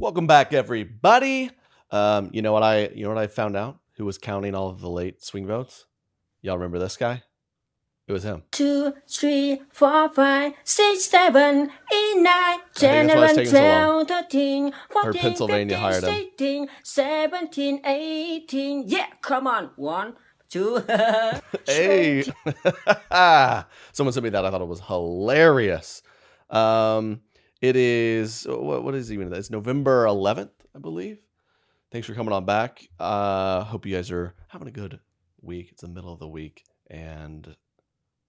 Welcome back, everybody. Um, you know what I you know what I found out? Who was counting all of the late swing votes? Y'all remember this guy? It was him. Two, three, four, five, six, seven, eight, nine, ten, eleven, taking so long. twelve, thirteen, fourteen, Pennsylvania fifteen, hired him. sixteen, seventeen, eighteen. Yeah, come on. One, two. Hey, someone sent me that. I thought it was hilarious. Um, it is what, what is even that? it's November 11th, I believe. Thanks for coming on back. Uh, hope you guys are having a good week. It's the middle of the week, and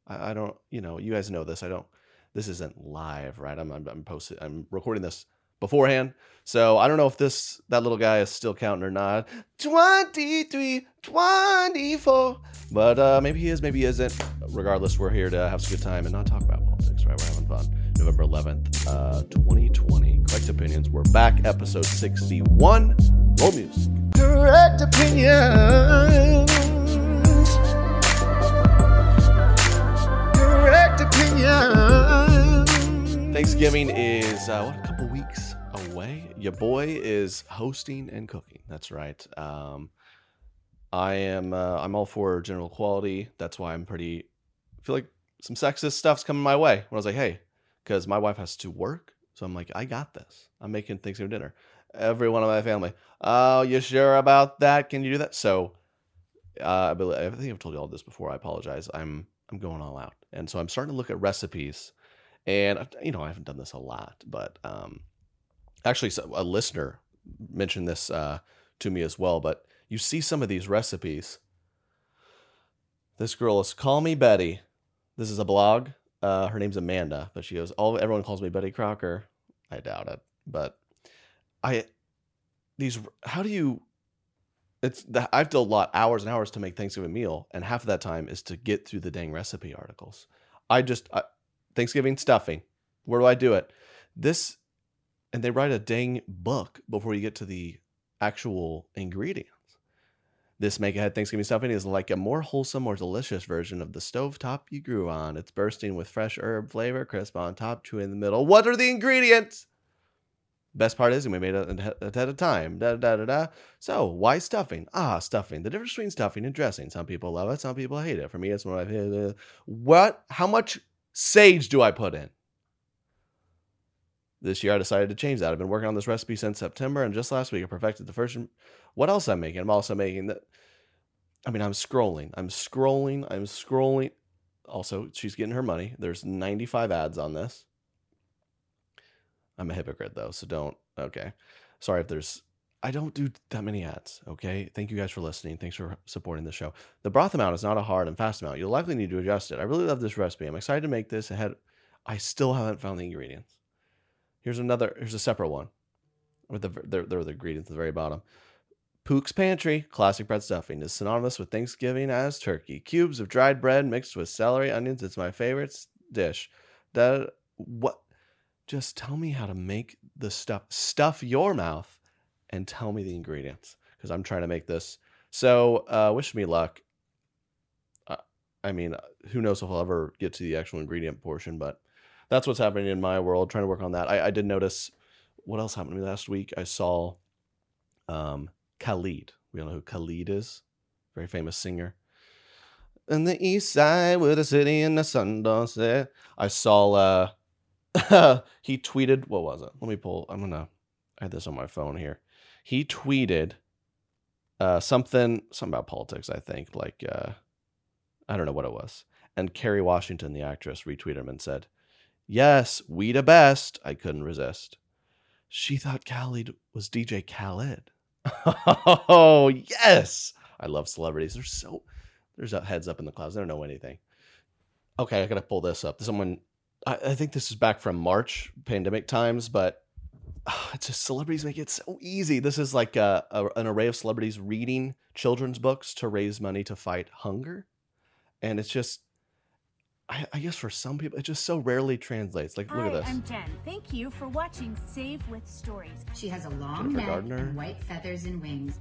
I, I don't, you know, you guys know this. I don't. This isn't live, right? I'm I'm, I'm posting. I'm recording this beforehand, so I don't know if this that little guy is still counting or not. 23, 24. But uh, maybe he is, maybe he isn't. Regardless, we're here to have some good time and not talk about politics, right? We're having fun. November 11th, uh, 2020. Correct Opinions. We're back, episode 61. Roll music. Correct Opinions. Correct Opinions. Thanksgiving is, uh, what, a couple weeks away. Your boy is hosting and cooking. That's right. Um, I am, uh, I'm all for general quality. That's why I'm pretty, I feel like some sexist stuff's coming my way. When I was like, hey, because my wife has to work. So I'm like, I got this. I'm making Thanksgiving dinner. Every one of my family, oh, you sure about that? Can you do that? So, uh, I believe I think I've told you all this before. I apologize. I'm I'm going all out, and so I'm starting to look at recipes, and you know I haven't done this a lot, but um, actually, a listener mentioned this uh, to me as well. But you see some of these recipes. This girl is Call Me Betty. This is a blog. Uh, her name's Amanda, but she goes, "All everyone calls me Betty Crocker." I doubt it, but I these how do you? It's the, I've done a lot hours and hours to make Thanksgiving meal, and half of that time is to get through the dang recipe articles. I just I, Thanksgiving stuffing. Where do I do it? This, and they write a dang book before you get to the actual ingredients. This make ahead Thanksgiving stuffing is like a more wholesome or delicious version of the stovetop you grew on. It's bursting with fresh herb flavor, crisp on top, chewy in the middle. What are the ingredients? Best part is we made it at a time. Da, da, da, da. So why stuffing? Ah, stuffing. The difference between stuffing and dressing. Some people love it. Some people hate it. For me, it's of my What? How much sage do I put in? This year, I decided to change that. I've been working on this recipe since September, and just last week, I perfected the first. What else I'm making? I'm also making that. I mean, I'm scrolling. I'm scrolling. I'm scrolling. Also, she's getting her money. There's 95 ads on this. I'm a hypocrite though, so don't. Okay, sorry if there's. I don't do that many ads. Okay, thank you guys for listening. Thanks for supporting the show. The broth amount is not a hard and fast amount. You'll likely need to adjust it. I really love this recipe. I'm excited to make this ahead. I still haven't found the ingredients. Here's another. Here's a separate one with the they're, they're the ingredients at the very bottom. Pook's Pantry, classic bread stuffing, is synonymous with Thanksgiving as turkey. Cubes of dried bread mixed with celery, onions. It's my favorite dish. That what? Just tell me how to make the stuff. Stuff your mouth, and tell me the ingredients because I'm trying to make this. So, uh, wish me luck. Uh, I mean, uh, who knows if I'll ever get to the actual ingredient portion, but that's what's happening in my world. Trying to work on that. I, I did notice what else happened to me last week. I saw um, Khalid. We all know who Khalid is. Very famous singer. In the east side with the city and the sun don't set. I saw uh he tweeted what was it? Let me pull I'm gonna I had this on my phone here. He tweeted uh something something about politics, I think. Like uh I don't know what it was. And Kerry Washington, the actress, retweeted him and said, Yes, we the best. I couldn't resist. She thought Khalid was DJ Khaled. Oh yes, I love celebrities. They're so there's heads up in the clouds. They don't know anything. Okay, I gotta pull this up. Someone, I, I think this is back from March pandemic times, but ah, it's just celebrities make it so easy. This is like a, a, an array of celebrities reading children's books to raise money to fight hunger, and it's just. I, I guess for some people, it just so rarely translates. Like, look Hi, at this. I'm Jen. Thank you for watching Save with Stories. She has a long Jennifer neck Garner. and white feathers and wings.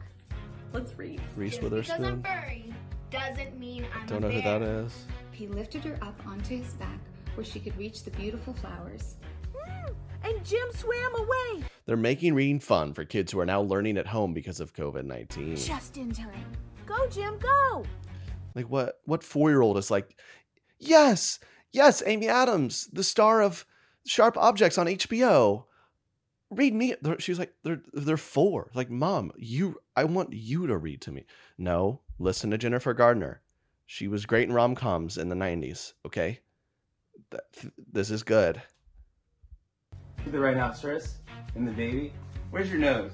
Let's read. Reese Just because I'm Witherspoon. furry doesn't mean I'm Don't a know who bear. that is. He lifted her up onto his back where she could reach the beautiful flowers. Hmm, and Jim swam away. They're making reading fun for kids who are now learning at home because of COVID 19. Just in time. Go, Jim, go. Like what what four year old is like, yes, yes, Amy Adams, the star of Sharp Objects on HBO. Read me. They're- She's like, they're they're four. Like, mom, you I want you to read to me. No, listen to Jennifer Garner. She was great in rom coms in the nineties. Okay, this is good. The rhinoceros and the baby. Where's your nose?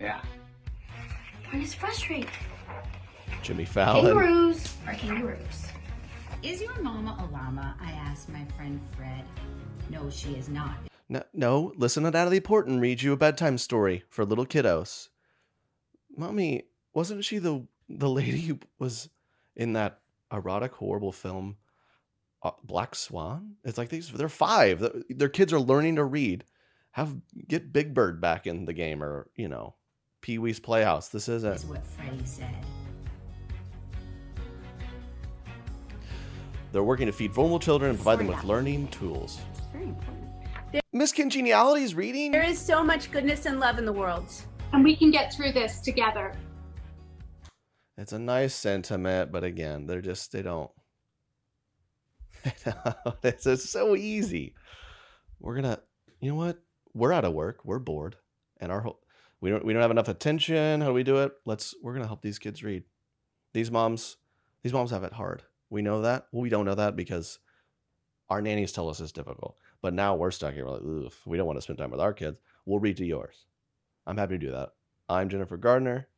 Yeah. Mine is frustrated. Jimmy Fallon. Kangaroos are kangaroos. Is your mama a llama? I asked my friend Fred. No, she is not. No, no, listen to Natalie Portman read you a bedtime story for little kiddos. Mommy, wasn't she the the lady who was in that erotic horrible film uh, Black Swan? It's like these they're 5. Their- Their kids are learning to read. Have get Big Bird back in the game or, you know, Pee-wee's Playhouse. This isn't Is what Freddie said. They're working to feed vulnerable children and provide them with learning tools. Very important. Miss Congeniality's reading? There is so much goodness and love in the world. And we can get through this together. It's a nice sentiment, but again, they're just they don't. it's just so easy. We're gonna, you know what? We're out of work. We're bored, and our whole we don't we don't have enough attention. How do we do it? Let's we're gonna help these kids read. These moms, these moms have it hard. We know that. Well, we don't know that because our nannies tell us it's difficult. But now we're stuck here. We're like, Ugh, we don't want to spend time with our kids. We'll read to yours. I'm happy to do that. I'm Jennifer Garner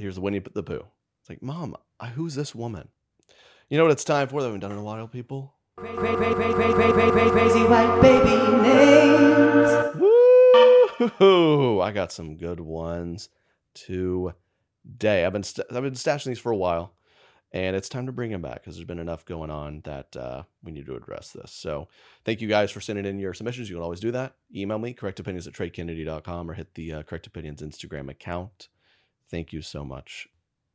here's Winnie the Pooh. It's like, Mom, I, who's this woman? You know what it's time for that we haven't done in a while, people? Crazy white baby names. Woo! I got some good ones today. I've been st- I've been stashing these for a while, and it's time to bring him back because there's been enough going on that uh, we need to address this. So, thank you guys for sending in your submissions. You can always do that. Email me correctopinions at treykennedy.com or hit the uh, Correct Opinions Instagram account. Thank you so much.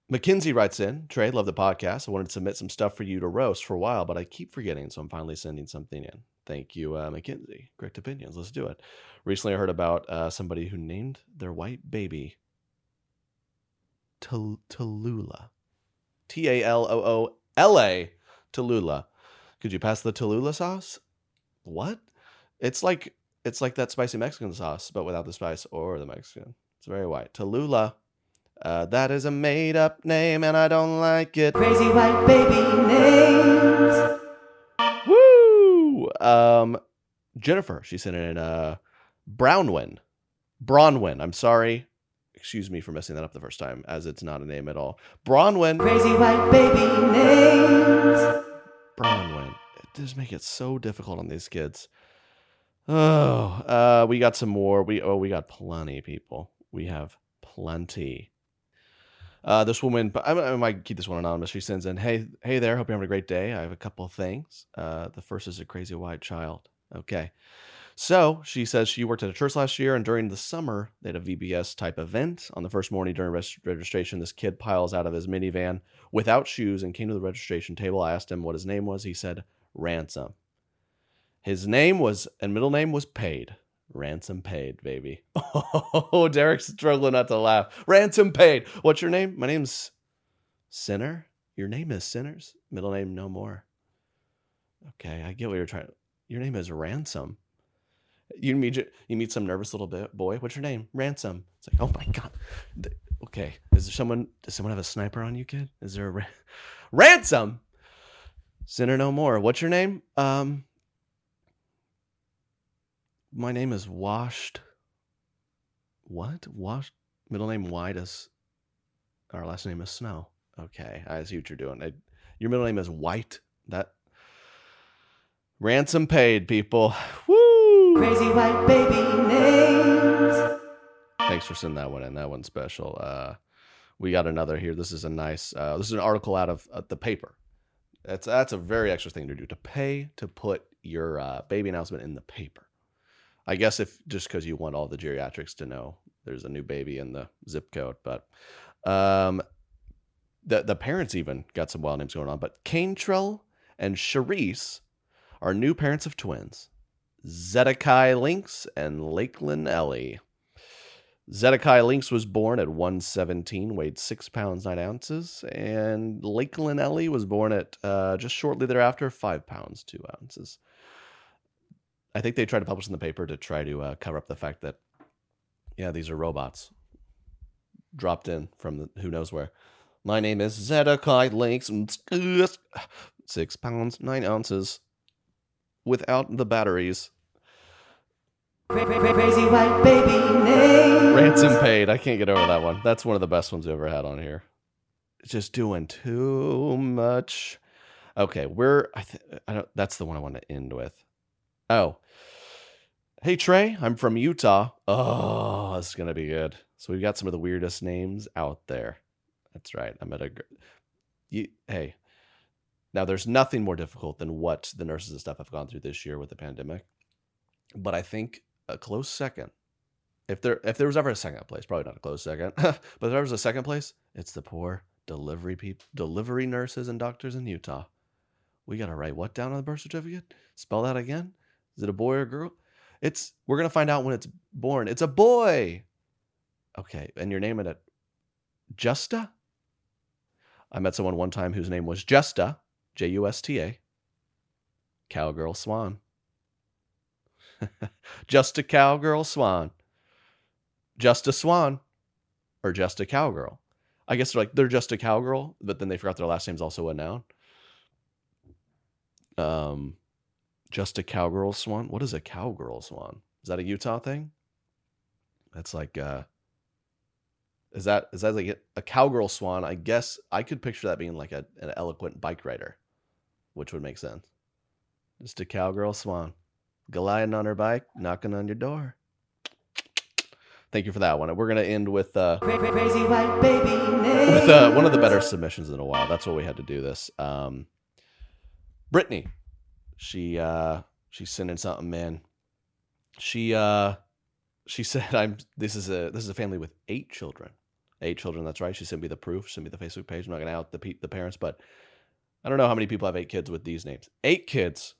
Mackenzie writes in, Trey, love the podcast. I wanted to submit some stuff for you to roast for a while, but I keep forgetting, so I'm finally sending something in. Thank you, uh, Mackenzie. Correct opinions. Let's do it. Recently, I heard about uh, somebody who named their white baby Tal- Tallulah. T A L O O L A. Tallulah. Could you pass the Tallulah sauce? What? It's like it's like that spicy Mexican sauce, but without the spice or the Mexican. It's very white. Tallulah. Uh, that is a made up name and I don't like it. Crazy white baby names. Woo! Um, Jennifer, she sent in uh, Brownwin. Bronwyn. I'm sorry. Excuse me for messing that up the first time, as it's not a name at all. Bronwyn. Crazy white baby names. Bronwyn. It does make it so difficult on these kids. Oh, uh, we got some more. We oh, we got plenty, people. We have plenty. Uh, this woman, but I, I might keep this one anonymous. She sends in, "Hey, hey there. Hope you're having a great day. I have a couple of things. Uh, the first is a crazy white child. Okay, so she says she worked at a church last year, and during the summer they had a VBS type event. On the first morning during res- registration, this kid piles out of his minivan without shoes and came to the registration table. I asked him what his name was. He said Ransom. His name was and middle name was Paid. Ransom paid, baby. Oh, Derek's struggling not to laugh. Ransom paid. What's your name? My name's Sinner. Your name is Sinners. Middle name no more. Okay, I get what you're trying. Your name is Ransom. You meet you meet some nervous little bit boy. What's your name? Ransom. It's like, oh my god. Okay, is there someone? Does someone have a sniper on you, kid? Is there a ra- ransom? Sinner no more. What's your name? Um, my name is Washed. What? Washed? Middle name Whitus. Our last name is Snow. Okay, I see what you're doing. I, your middle name is White. That ransom paid, people. Woo! Crazy white baby names. Thanks for sending that one in. That one's special. Uh, we got another here. This is a nice. Uh, this is an article out of uh, the paper. That's that's a very extra thing to do to pay to put your uh, baby announcement in the paper. I guess if just because you want all the geriatrics to know there's a new baby in the zip code, but um, the the parents even got some wild names going on. But Cantrell and Charisse are new parents of twins, Zedekiah Lynx and Lakeland Ellie. Zedekiah Lynx was born at 117, weighed 6 pounds 9 ounces, and Lakeland Ellie was born at uh, just shortly thereafter, 5 pounds 2 ounces. I think they tried to publish in the paper to try to uh, cover up the fact that, yeah, these are robots dropped in from the, who knows where. My name is Zedekiah Lynx, 6 pounds 9 ounces without the batteries. Crazy white baby names. Ransom paid. I can't get over that one. That's one of the best ones we ever had on here. Just doing too much. Okay, we're. I, th- I don't. That's the one I want to end with. Oh, hey Trey, I'm from Utah. Oh, this is gonna be good. So we've got some of the weirdest names out there. That's right. I'm at a. You, hey, now there's nothing more difficult than what the nurses and stuff have gone through this year with the pandemic. But I think a close second if there if there was ever a second place, probably not a close second, but if there was a second place, it's the poor delivery people, delivery nurses and doctors in Utah. We gotta write what down on the birth certificate? Spell that again. Is it a boy or a girl? It's we're gonna find out when it's born. It's a boy. Okay, and you're naming it Justa. I met someone one time whose name was Justa, J U S T A. Cowgirl Swan. just a cowgirl swan just a swan or just a cowgirl. I guess they're like they're just a cowgirl, but then they forgot their last name's also a noun. Um, just a cowgirl swan. What is a cowgirl swan? Is that a Utah thing? That's like uh is that is that like a cowgirl swan? I guess I could picture that being like a, an eloquent bike rider, which would make sense. Just a cowgirl swan, gliding on her bike, knocking on your door. Thank you for that one. We're gonna end with uh, Crazy white baby with uh, one of the better submissions in a while. That's why we had to do this. Um, Brittany, she uh, she sent something in. She uh, she said, "I'm this is a this is a family with eight children, eight children. That's right. She sent me the proof. Sent me the Facebook page. I'm not gonna out the the parents, but I don't know how many people have eight kids with these names. Eight kids.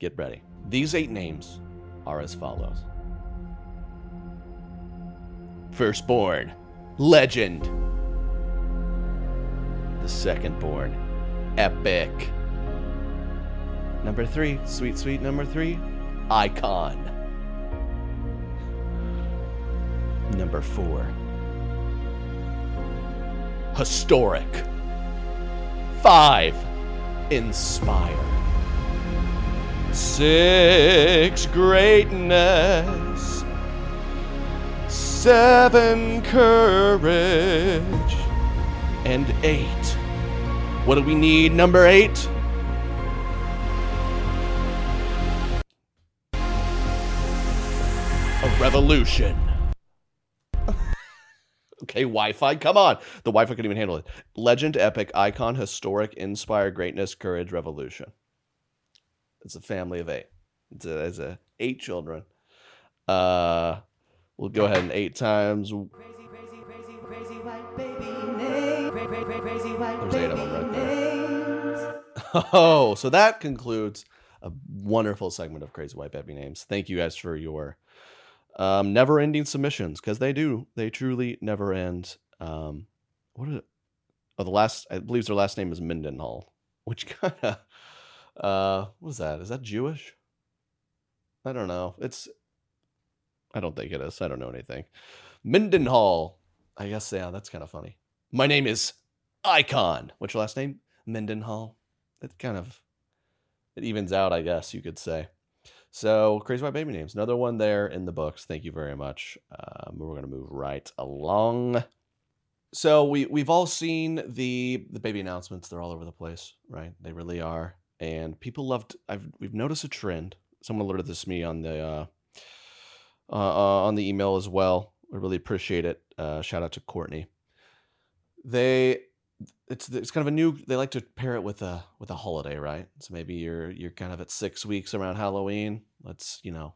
Get ready. These eight names are as follows." Firstborn, legend. The secondborn, epic. Number three, sweet, sweet number three, icon. Number four, historic. Five, inspire. Six, greatness. Seven, courage. And eight. What do we need? Number eight? A revolution. Okay, Wi-Fi. Come on, the Wi-Fi couldn't even handle it. Legend, epic, icon, historic, inspire, greatness, courage, revolution. It's a family of eight. It's a, it's a eight children. Uh, we'll go ahead and eight times. There's eight of them right there. Oh, so that concludes a wonderful segment of Crazy White Baby Names. Thank you guys for your um, never-ending submissions because they do. They truly never end. Um, what is it? Oh, the last I believe their last name is Mendenhall, which kind of uh, what is that? Is that Jewish? I don't know. It's I don't think it is. I don't know anything. Mendenhall. I guess yeah, that's kind of funny. My name is Icon. What's your last name? Mendenhall. It kind of it evens out, I guess you could say. So crazy white baby names. Another one there in the books. Thank you very much. Um, we're gonna move right along. So we we've all seen the the baby announcements. They're all over the place, right? They really are. And people loved. I've we've noticed a trend. Someone alerted this to me on the uh, uh, uh, on the email as well. I really appreciate it. Uh, shout out to Courtney. They it's it's kind of a new they like to pair it with a with a holiday right so maybe you're you're kind of at six weeks around halloween let's you know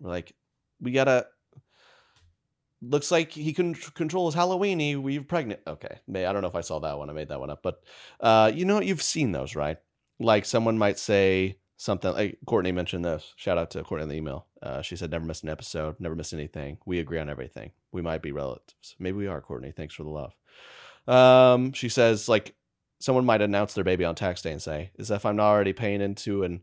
we're like we gotta looks like he can control his halloweeny we're pregnant okay may i don't know if i saw that one i made that one up but uh you know you've seen those right like someone might say something like courtney mentioned this shout out to courtney in the email uh, she said never miss an episode never miss anything we agree on everything we might be relatives maybe we are courtney thanks for the love um, she says like someone might announce their baby on tax day and say, "As if I'm not already paying into and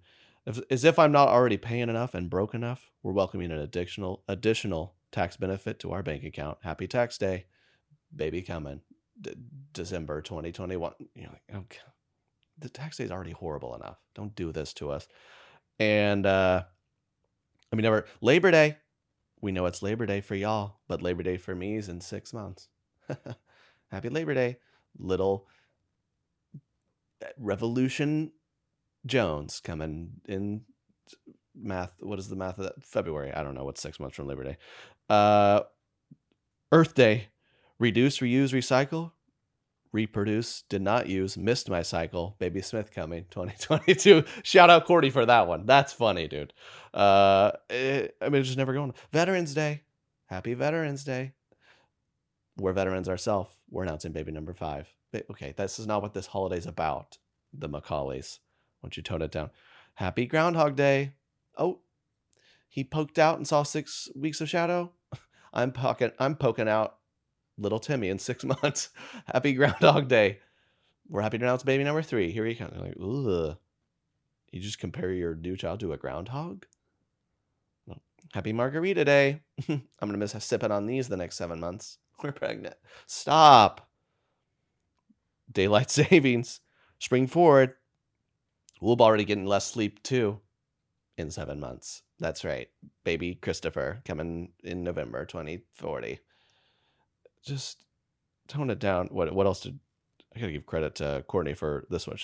as if I'm not already paying enough and broke enough, we're welcoming an additional additional tax benefit to our bank account. Happy tax day, baby coming, D- December 2021." You're like, okay, the tax day is already horrible enough. Don't do this to us. And uh, I mean, never Labor Day. We know it's Labor Day for y'all, but Labor Day for me is in six months. Happy Labor Day, little uh, Revolution Jones coming in math. What is the math of that? February. I don't know. What's six months from Labor Day? Uh, Earth Day. Reduce, reuse, recycle. Reproduce, did not use, missed my cycle. Baby Smith coming 2022. Shout out Cordy for that one. That's funny, dude. Uh, it, I mean, it's just never going. Veterans Day. Happy Veterans Day we're veterans ourselves. We're announcing baby number five. Okay, this is not what this holiday's about. The Macaulays. Why don't you tone it down? Happy Groundhog Day. Oh, he poked out and saw six weeks of shadow. I'm poking. I'm poking out little Timmy in six months. Happy Groundhog Day. We're happy to announce baby number three. Here he comes. Like, ugh. You just compare your new child to a groundhog. Happy Margarita Day. I'm gonna miss sipping on these the next seven months. We're pregnant. Stop. Daylight savings. Spring forward. We'll be already getting less sleep too in seven months. That's right. Baby Christopher coming in November 2040. Just tone it down. What what else did I gotta give credit to Courtney for this one?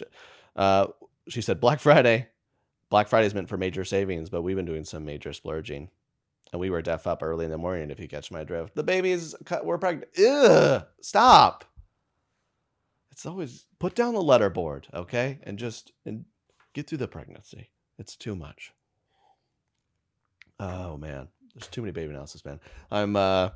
Uh, she said Black Friday. Black Friday is meant for major savings, but we've been doing some major splurging. And we were deaf up early in the morning if you catch my drift. The babies cut we're pregnant. Ugh, stop. It's always put down the letterboard okay? And just and get through the pregnancy. It's too much. Oh man. There's too many baby announcements man. I'm uh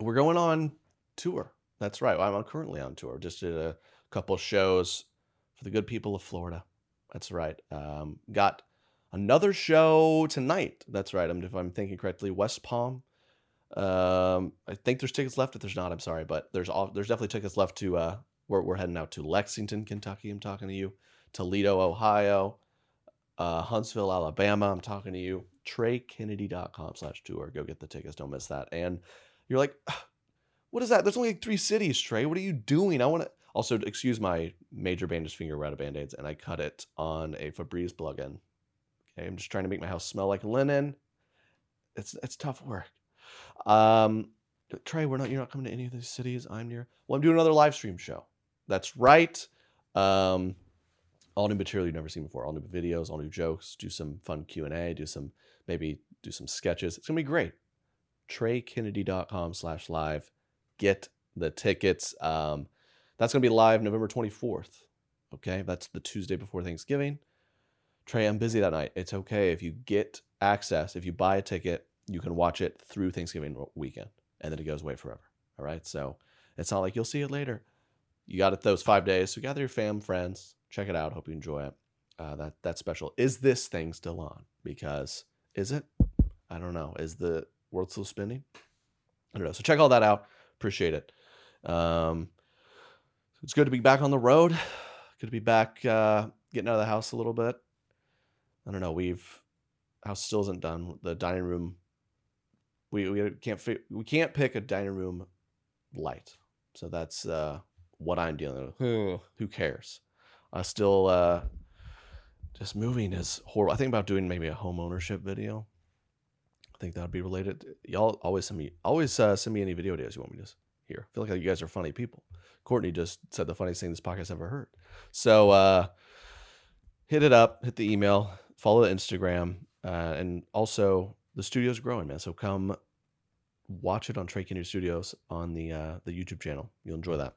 we're going on tour that's right i'm currently on tour just did a couple shows for the good people of florida that's right um got another show tonight. That's right. I'm, if I'm thinking correctly, West Palm. Um, I think there's tickets left. If there's not, I'm sorry, but there's all there's definitely tickets left to. Uh, we're we're heading out to Lexington, Kentucky. I'm talking to you. Toledo, Ohio. Uh, Huntsville, Alabama. I'm talking to you. TreyKennedy.com slash tour. Go get the tickets. Don't miss that. And you're like, what is that? There's only like three cities, Trey. What are you doing? I want to. Also, excuse my major bandage finger we're out of band aids, and I cut it on a Febreze plugin Okay, I'm just trying to make my house smell like linen. It's it's tough work. Um, Trey, we're not you're not coming to any of these cities. I'm near. Well, I'm doing another live stream show. That's right. Um, all new material you've never seen before. All new videos, all new jokes. Do some fun Q and A. Do some maybe do some sketches. It's gonna be great. TreyKennedy.com slash live. Get the tickets. Um, that's going to be live November 24th. Okay. That's the Tuesday before Thanksgiving. Trey, I'm busy that night. It's okay. If you get access, if you buy a ticket, you can watch it through Thanksgiving weekend and then it goes away forever. All right. So it's not like you'll see it later. You got it those five days. So gather your fam, friends, check it out. Hope you enjoy it. Uh, that that's special. Is this thing still on? Because is it? I don't know. Is the world still spinning? I don't know. So check all that out. Appreciate it. Um, it's good to be back on the road. Good to be back, uh, getting out of the house a little bit. I don't know. We've house still isn't done. The dining room. We we can't we can't pick a dining room light. So that's uh, what I'm dealing with. Who cares? I still uh, just moving is horrible. I think about doing maybe a home ownership video. Think that would be related. Y'all always send me always uh, send me any video ideas you want me to hear. I feel like you guys are funny people. Courtney just said the funniest thing this podcast ever heard. So uh, hit it up, hit the email, follow the Instagram, uh, and also the studio's growing, man. So come watch it on Trey Kennedy Studios on the uh, the YouTube channel. You'll enjoy that.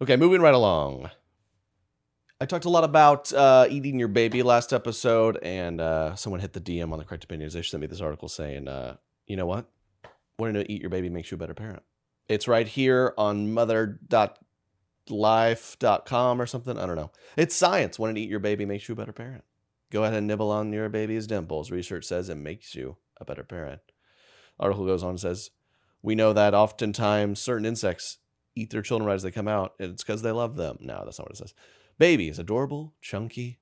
Okay, moving right along. I talked a lot about uh, eating your baby last episode, and uh, someone hit the DM on the correct opinions. They sent me this article saying, uh, you know what? Wanting to eat your baby makes you a better parent. It's right here on mother.life.com or something. I don't know. It's science. Wanting to eat your baby makes you a better parent. Go ahead and nibble on your baby's dimples. Research says it makes you a better parent. Article goes on and says, we know that oftentimes certain insects eat their children right as they come out. It's because they love them. No, that's not what it says. Babies, adorable, chunky,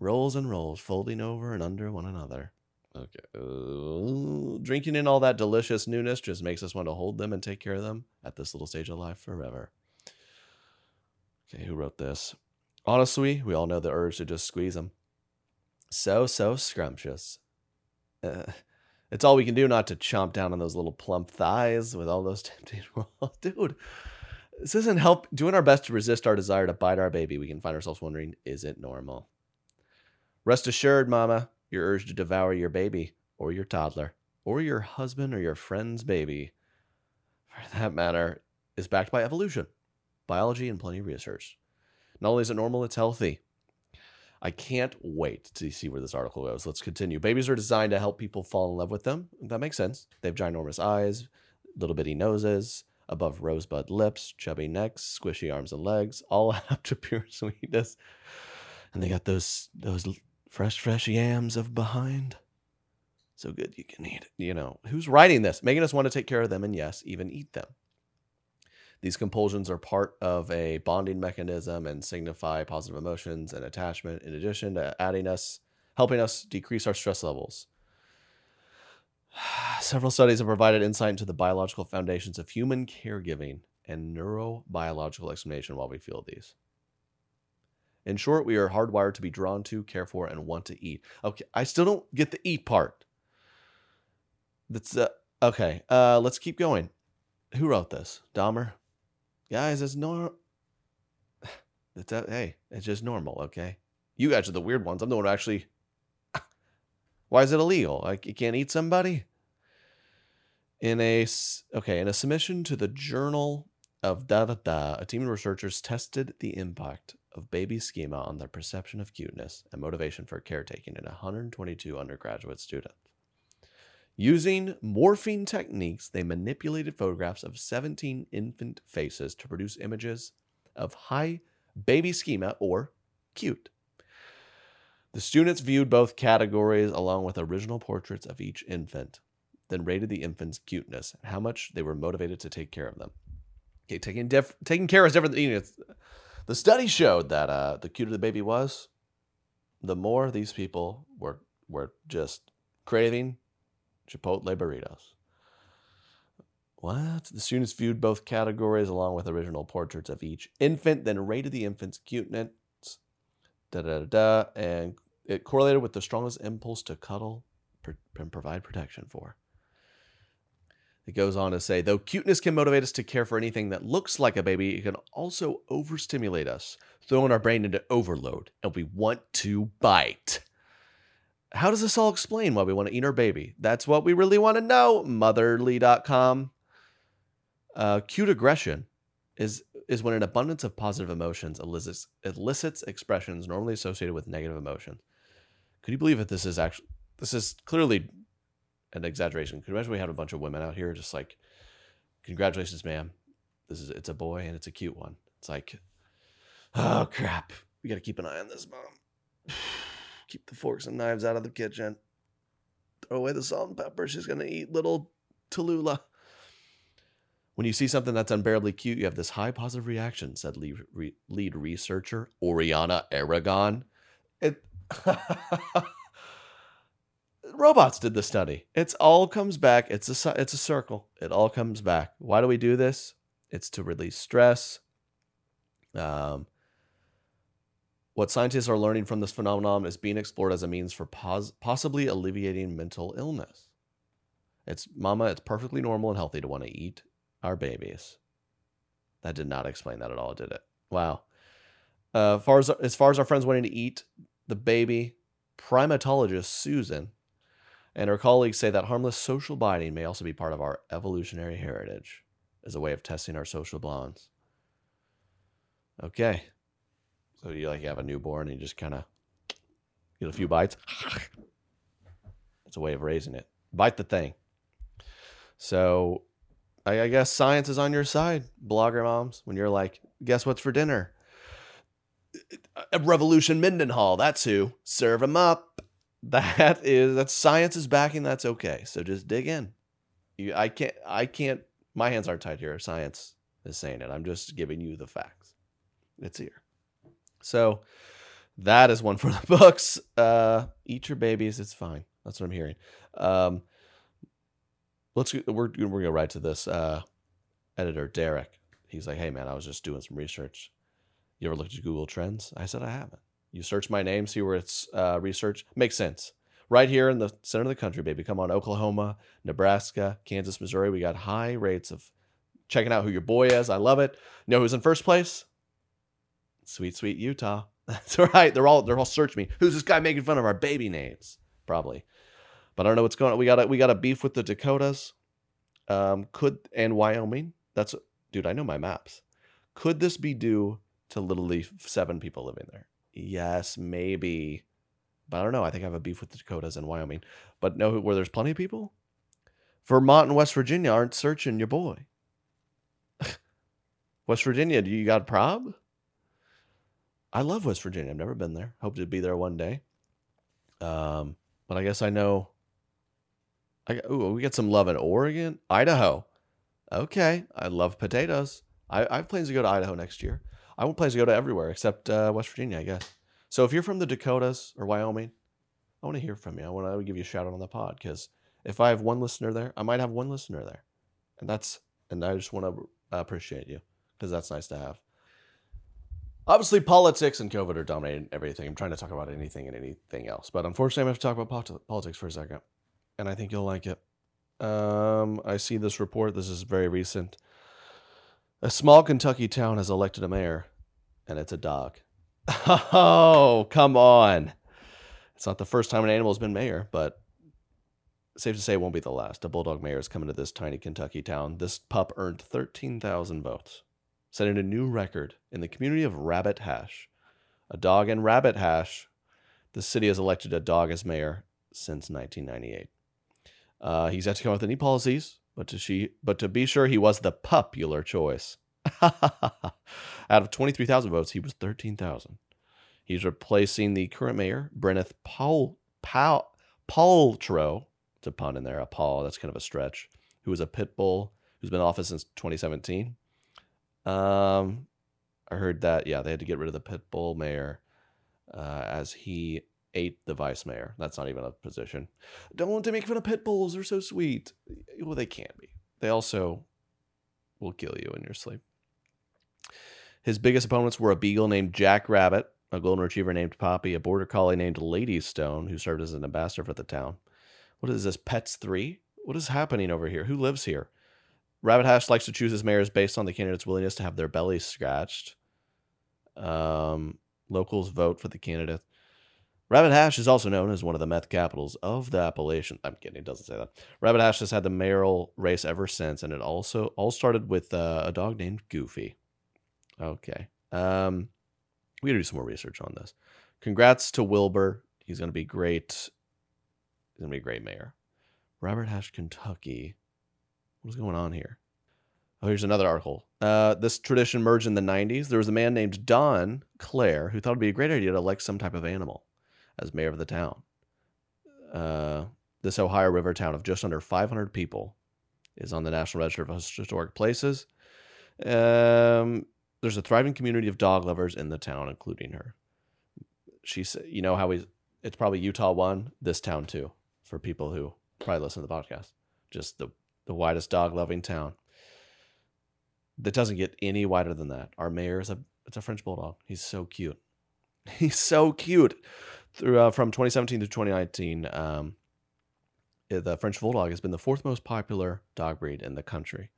rolls and rolls, folding over and under one another. Okay. Drinking in all that delicious newness just makes us want to hold them and take care of them at this little stage of life forever. Okay, who wrote this? Honestly, we all know the urge to just squeeze them. So, so scrumptious. Uh, It's all we can do not to chomp down on those little plump thighs with all those tempting. Dude, this isn't help. Doing our best to resist our desire to bite our baby, we can find ourselves wondering, is it normal? Rest assured, Mama, your urge to devour your baby or your toddler or your husband or your friend's baby, for that matter, is backed by evolution, biology, and plenty of research. Not only is it normal, it's healthy. I can't wait to see where this article goes. Let's continue. Babies are designed to help people fall in love with them. That makes sense. They have ginormous eyes, little bitty noses, above rosebud lips, chubby necks, squishy arms and legs, all up to pure sweetness. And they got those those fresh, fresh yams of behind. So good you can eat. It. You know, who's writing this? Making us want to take care of them and yes, even eat them. These compulsions are part of a bonding mechanism and signify positive emotions and attachment, in addition to adding us, helping us decrease our stress levels. Several studies have provided insight into the biological foundations of human caregiving and neurobiological explanation while we feel these. In short, we are hardwired to be drawn to, care for, and want to eat. Okay, I still don't get the eat part. That's uh, okay. Uh, let's keep going. Who wrote this? Dahmer guys, it's normal. A, hey, it's just normal, okay? You guys are the weird ones. I'm the one who actually. Why is it illegal? Like you can't eat somebody. In a okay, in a submission to the Journal of Da Da Da, a team of researchers tested the impact of baby schema on their perception of cuteness and motivation for caretaking in 122 undergraduate students. Using morphing techniques, they manipulated photographs of 17 infant faces to produce images of high baby schema or cute. The students viewed both categories along with original portraits of each infant, then rated the infant's cuteness and how much they were motivated to take care of them. Okay, taking taking care is different. You know, the study showed that uh, the cuter the baby was, the more these people were were just craving Chipotle burritos. What? The students viewed both categories along with original portraits of each infant, then rated the infant's cuteness, da da da, da and it correlated with the strongest impulse to cuddle and provide protection for. It goes on to say, though cuteness can motivate us to care for anything that looks like a baby, it can also overstimulate us, throwing our brain into overload, and we want to bite. How does this all explain why we want to eat our baby? That's what we really want to know. Motherly.com. Uh, cute aggression is is when an abundance of positive emotions elicits, elicits expressions normally associated with negative emotions. Could you believe that this is actually this is clearly an exaggeration? Could you imagine we had a bunch of women out here just like, congratulations, ma'am. This is it's a boy and it's a cute one. It's like, oh crap, we got to keep an eye on this, mom. Keep the forks and knives out of the kitchen. Throw away the salt and pepper. She's to eat little Tallulah. When you see something that's unbearably cute, you have this high positive reaction, said lead, re, lead researcher Oriana Aragon. It, robots did the study. It's all comes back. It's a, it's a circle. It all comes back. Why do we do this? It's to release stress. Um, what scientists are learning from this phenomenon is being explored as a means for pos- possibly alleviating mental illness. It's mama, it's perfectly normal and healthy to want to eat our babies. That did not explain that at all, did it? Wow. Uh, far as, as far as our friends wanting to eat the baby, primatologist Susan and her colleagues say that harmless social biting may also be part of our evolutionary heritage as a way of testing our social bonds. Okay. So you like have a newborn and you just kind of get a few bites. It's a way of raising it. Bite the thing. So I guess science is on your side, blogger moms. When you're like, guess what's for dinner? A Revolution Mendenhall. That's who. Serve them up. That is that's science is backing. That's okay. So just dig in. You, I can't. I can't. My hands aren't tied here. Science is saying it. I'm just giving you the facts. It's here. So that is one for the books. Uh, eat your babies. It's fine. That's what I'm hearing. Um, let's we're we're gonna go right to this. Uh, editor Derek. He's like, hey man, I was just doing some research. You ever looked at Google Trends? I said I haven't. You search my name, see where it's uh, research. Makes sense. right here in the center of the country, baby. Come on, Oklahoma, Nebraska, Kansas, Missouri. We got high rates of checking out who your boy is. I love it. You know who's in first place? Sweet, sweet Utah. That's right. They're all they're all search me. Who's this guy making fun of our baby names? Probably. But I don't know what's going on. We got a we got a beef with the Dakotas. Um, could and Wyoming. That's dude, I know my maps. Could this be due to literally seven people living there? Yes, maybe. But I don't know. I think I have a beef with the Dakotas and Wyoming. But no, where there's plenty of people? Vermont and West Virginia aren't searching your boy. West Virginia, do you got a prob? I love West Virginia. I've never been there. Hope to be there one day. Um, but I guess I know. I ooh, we get some love in Oregon, Idaho. Okay, I love potatoes. I, I have plans to go to Idaho next year. I want plans to go to everywhere except uh, West Virginia, I guess. So if you're from the Dakotas or Wyoming, I want to hear from you. I want to give you a shout out on the pod because if I have one listener there, I might have one listener there, and that's and I just want to appreciate you because that's nice to have. Obviously, politics and COVID are dominating everything. I'm trying to talk about anything and anything else, but unfortunately, I'm going to talk about politics for a second, and I think you'll like it. Um, I see this report. This is very recent. A small Kentucky town has elected a mayor, and it's a dog. Oh, come on. It's not the first time an animal has been mayor, but safe to say it won't be the last. A bulldog mayor is coming to this tiny Kentucky town. This pup earned 13,000 votes, setting a new record in the community of Rabbit Hash. A dog and Rabbit Hash. The city has elected a dog as mayor since 1998. Uh, he's yet to come up with any policies, but to she, but to be sure, he was the popular choice. Out of 23,000 votes, he was 13,000. He's replacing the current mayor, Brenneth Paul, Paul, Paltrow. It's a pun in there, a Paul. That's kind of a stretch. Who was a pit bull who's been in office since 2017. Um, I heard that, yeah, they had to get rid of the pit bull mayor uh, as he ate the vice mayor. That's not even a position. Don't want to make fun of pit bulls. They're so sweet. Well, they can't be. They also will kill you in your sleep. His biggest opponents were a beagle named Jack Rabbit, a golden retriever named Poppy, a border collie named Lady Stone, who served as an ambassador for the town. What is this, Pets 3? What is happening over here? Who lives here? Rabbit Hash likes to choose his mayors based on the candidate's willingness to have their bellies scratched. Um, locals vote for the candidate. Rabbit Hash is also known as one of the meth capitals of the Appalachian. I'm kidding, it doesn't say that. Rabbit Hash has had the mayoral race ever since, and it also all started with uh, a dog named Goofy. Okay. Um, we gotta do some more research on this. Congrats to Wilbur. He's gonna be great. He's gonna be a great mayor. Rabbit Hash, Kentucky. What's going on here? Oh, here's another article. Uh, this tradition merged in the 90s. There was a man named Don Clare who thought it'd be a great idea to elect some type of animal as mayor of the town. Uh, this Ohio River town of just under 500 people is on the National Register of Historic Places. Um, there's a thriving community of dog lovers in the town, including her. She said, "You know how we? It's probably Utah one, this town too, for people who probably listen to the podcast. Just the the widest dog loving town. That doesn't get any wider than that. Our mayor is a it's a French bulldog. He's so cute. He's so cute. Through uh, from 2017 to 2019, um, the French bulldog has been the fourth most popular dog breed in the country.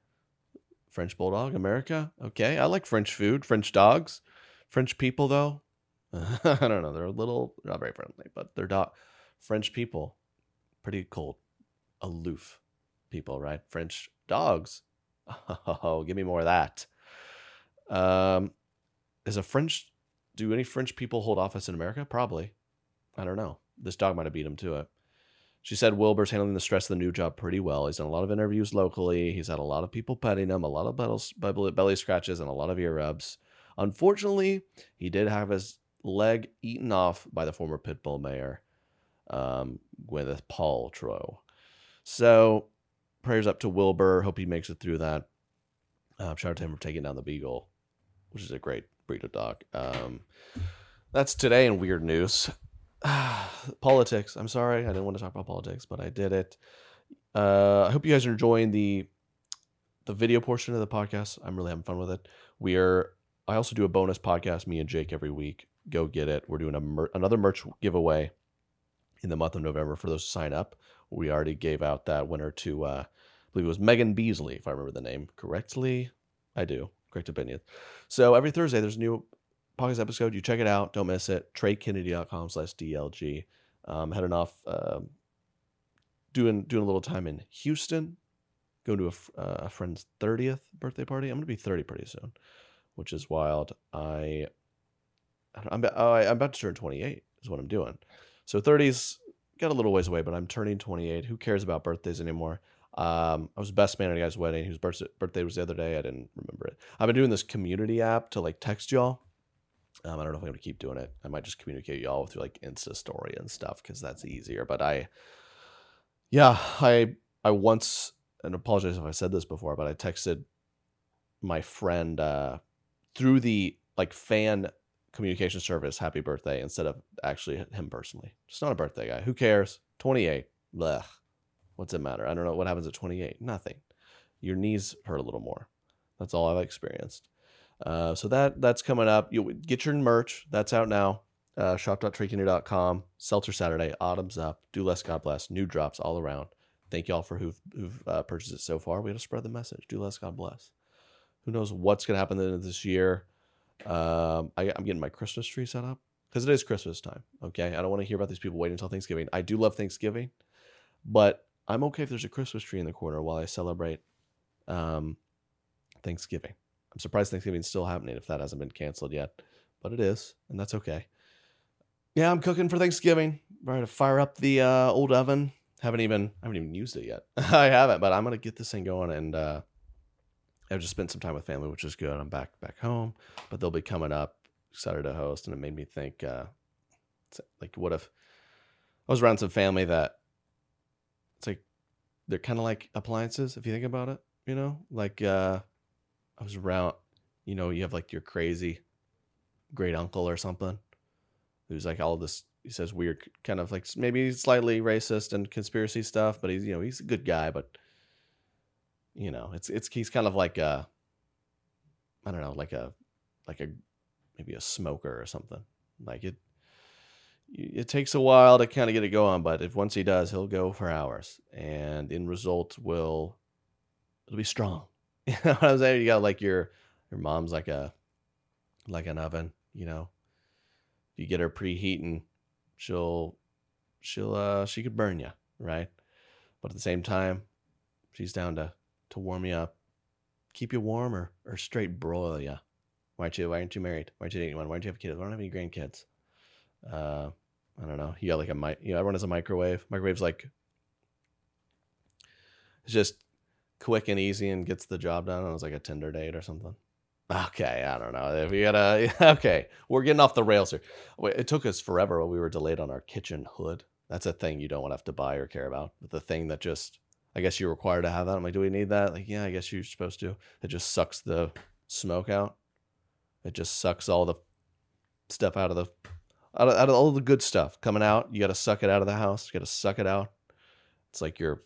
French bulldog, America. Okay, I like French food, French dogs, French people though. I don't know. They're a little they're not very friendly, but they're dog French people, pretty cold, aloof people, right? French dogs. Oh, give me more of that. Um, is a French? Do any French people hold office in America? Probably. I don't know. This dog might have beat him to it. She said Wilbur's handling the stress of the new job pretty well. He's done a lot of interviews locally. He's had a lot of people petting him, a lot of belly scratches, and a lot of ear rubs. Unfortunately, he did have his leg eaten off by the former pit bull mayor, um, Gwyneth Paltrow. So prayers up to Wilbur. Hope he makes it through that. Uh, shout out to him for taking down the Beagle, which is a great breed of dog. Um, that's today in weird news. politics. I'm sorry, I didn't want to talk about politics, but I did it. Uh, I hope you guys are enjoying the the video portion of the podcast. I'm really having fun with it. We are. I also do a bonus podcast, me and Jake, every week. Go get it. We're doing a mer- another merch giveaway. in the month of November for those to sign up. We already gave out that winner to, uh, I believe it was Megan Beasley, if I remember the name correctly. I do. Correct opinion. So every Thursday, there's a new podcast episode. You check it out. Don't miss it. TreyKennedy.com slash DLG. Um, heading off, um, doing, doing a little time in Houston, going to a, uh, a friend's 30th birthday party. I'm going to be 30 pretty soon, which is wild. I, I'm, oh, I'm about to turn 28 is what I'm doing. So 30's got a little ways away, but I'm turning 28. Who cares about birthdays anymore? Um, I was best man at a guy's wedding whose birthday was the other day. I didn't remember it. I've been doing this community app to like text y'all. Um, I don't know if I'm going to keep doing it. I might just communicate y'all through like Insta story and stuff because that's easier. But I, yeah, I I once and apologize if I said this before, but I texted my friend uh, through the like fan communication service happy birthday instead of actually him personally. Just not a birthday guy. Who cares? 28. Blech. What's it matter? I don't know what happens at 28. Nothing. Your knees hurt a little more. That's all I've experienced. Uh, so that that's coming up. You get your merch. That's out now. Uh, shop.treykennedy.com. Seltzer Saturday. Autumn's up. Do less. God bless. New drops all around. Thank you all for who've, who've uh, purchased it so far. We got to spread the message. Do less. God bless. Who knows what's going to happen this year? Um, I, I'm getting my Christmas tree set up because it is Christmas time. Okay, I don't want to hear about these people waiting until Thanksgiving. I do love Thanksgiving, but I'm okay if there's a Christmas tree in the corner while I celebrate um, Thanksgiving. I'm surprised Thanksgiving's still happening if that hasn't been canceled yet, but it is, and that's okay. Yeah, I'm cooking for Thanksgiving. Ready to fire up the uh, old oven. Haven't even I haven't even used it yet. I haven't, but I'm gonna get this thing going and uh, I've just spent some time with family, which is good. I'm back back home, but they'll be coming up. Excited to host, and it made me think, uh, like, what if I was around some family that it's like they're kind of like appliances if you think about it. You know, like uh, I was around, you know, you have like your crazy great uncle or something who's like all this. He says weird, kind of like maybe slightly racist and conspiracy stuff, but he's you know he's a good guy, but you know, it's it's he's kind of like a I don't know, like a like a maybe a smoker or something. Like it it takes a while to kind of get it going, but if once he does, he'll go for hours, and in result will it'll be strong. You know what I'm saying? You got like your your mom's like a like an oven, you know. You get her preheating, she'll she'll uh she could burn you, right? But at the same time, she's down to to warm you up, keep you warm, or, or straight broil you. Why aren't you Why aren't you married? Why aren't you dating one? Why aren't you have kids? Why don't have any grandkids? Uh, I don't know. You got like a mic. You know, everyone has a microwave. Microwave's like it's just quick and easy and gets the job done. It was like a Tinder date or something. Okay, I don't know. If you gotta, okay, we're getting off the rails here. It took us forever. But we were delayed on our kitchen hood. That's a thing you don't want to have to buy or care about. But the thing that just I guess you're required to have that. I'm like, do we need that? Like, yeah, I guess you're supposed to. It just sucks the smoke out. It just sucks all the stuff out of the out of, out of all the good stuff coming out. You got to suck it out of the house. You got to suck it out. It's like your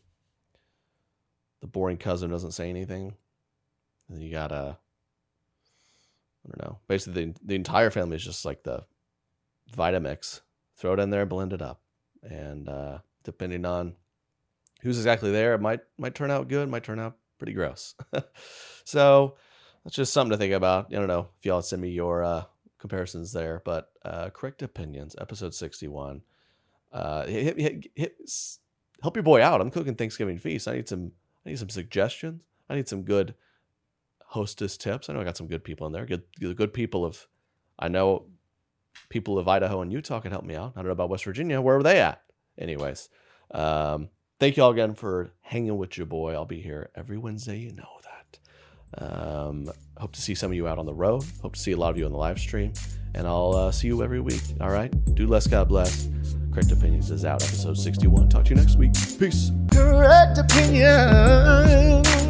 the boring cousin doesn't say anything. And you gotta I don't know. Basically, the, the entire family is just like the Vitamix. Throw it in there, blend it up, and uh, depending on who's exactly there. It might might turn out good, might turn out pretty gross. so that's just something to think about. I don't know if y'all send me your uh, comparisons there, but uh, correct opinions, episode sixty-one. Uh, hit, hit, hit, help your boy out. I'm cooking Thanksgiving feast. I need some. I need some suggestions. I need some good hostess tips. I know I got some good people in there. Good, good people of. I know people of Idaho and Utah can help me out. I don't know about West Virginia. Where are they at? Anyways, um, thank you all again for hanging with your boy. I'll be here every Wednesday. You know that. Um, hope to see some of you out on the road. Hope to see a lot of you on the live stream. And I'll uh, see you every week. All right. Do less. God bless. Correct Opinions is out, episode 61. Talk to you next week. Peace. Correct Opinions.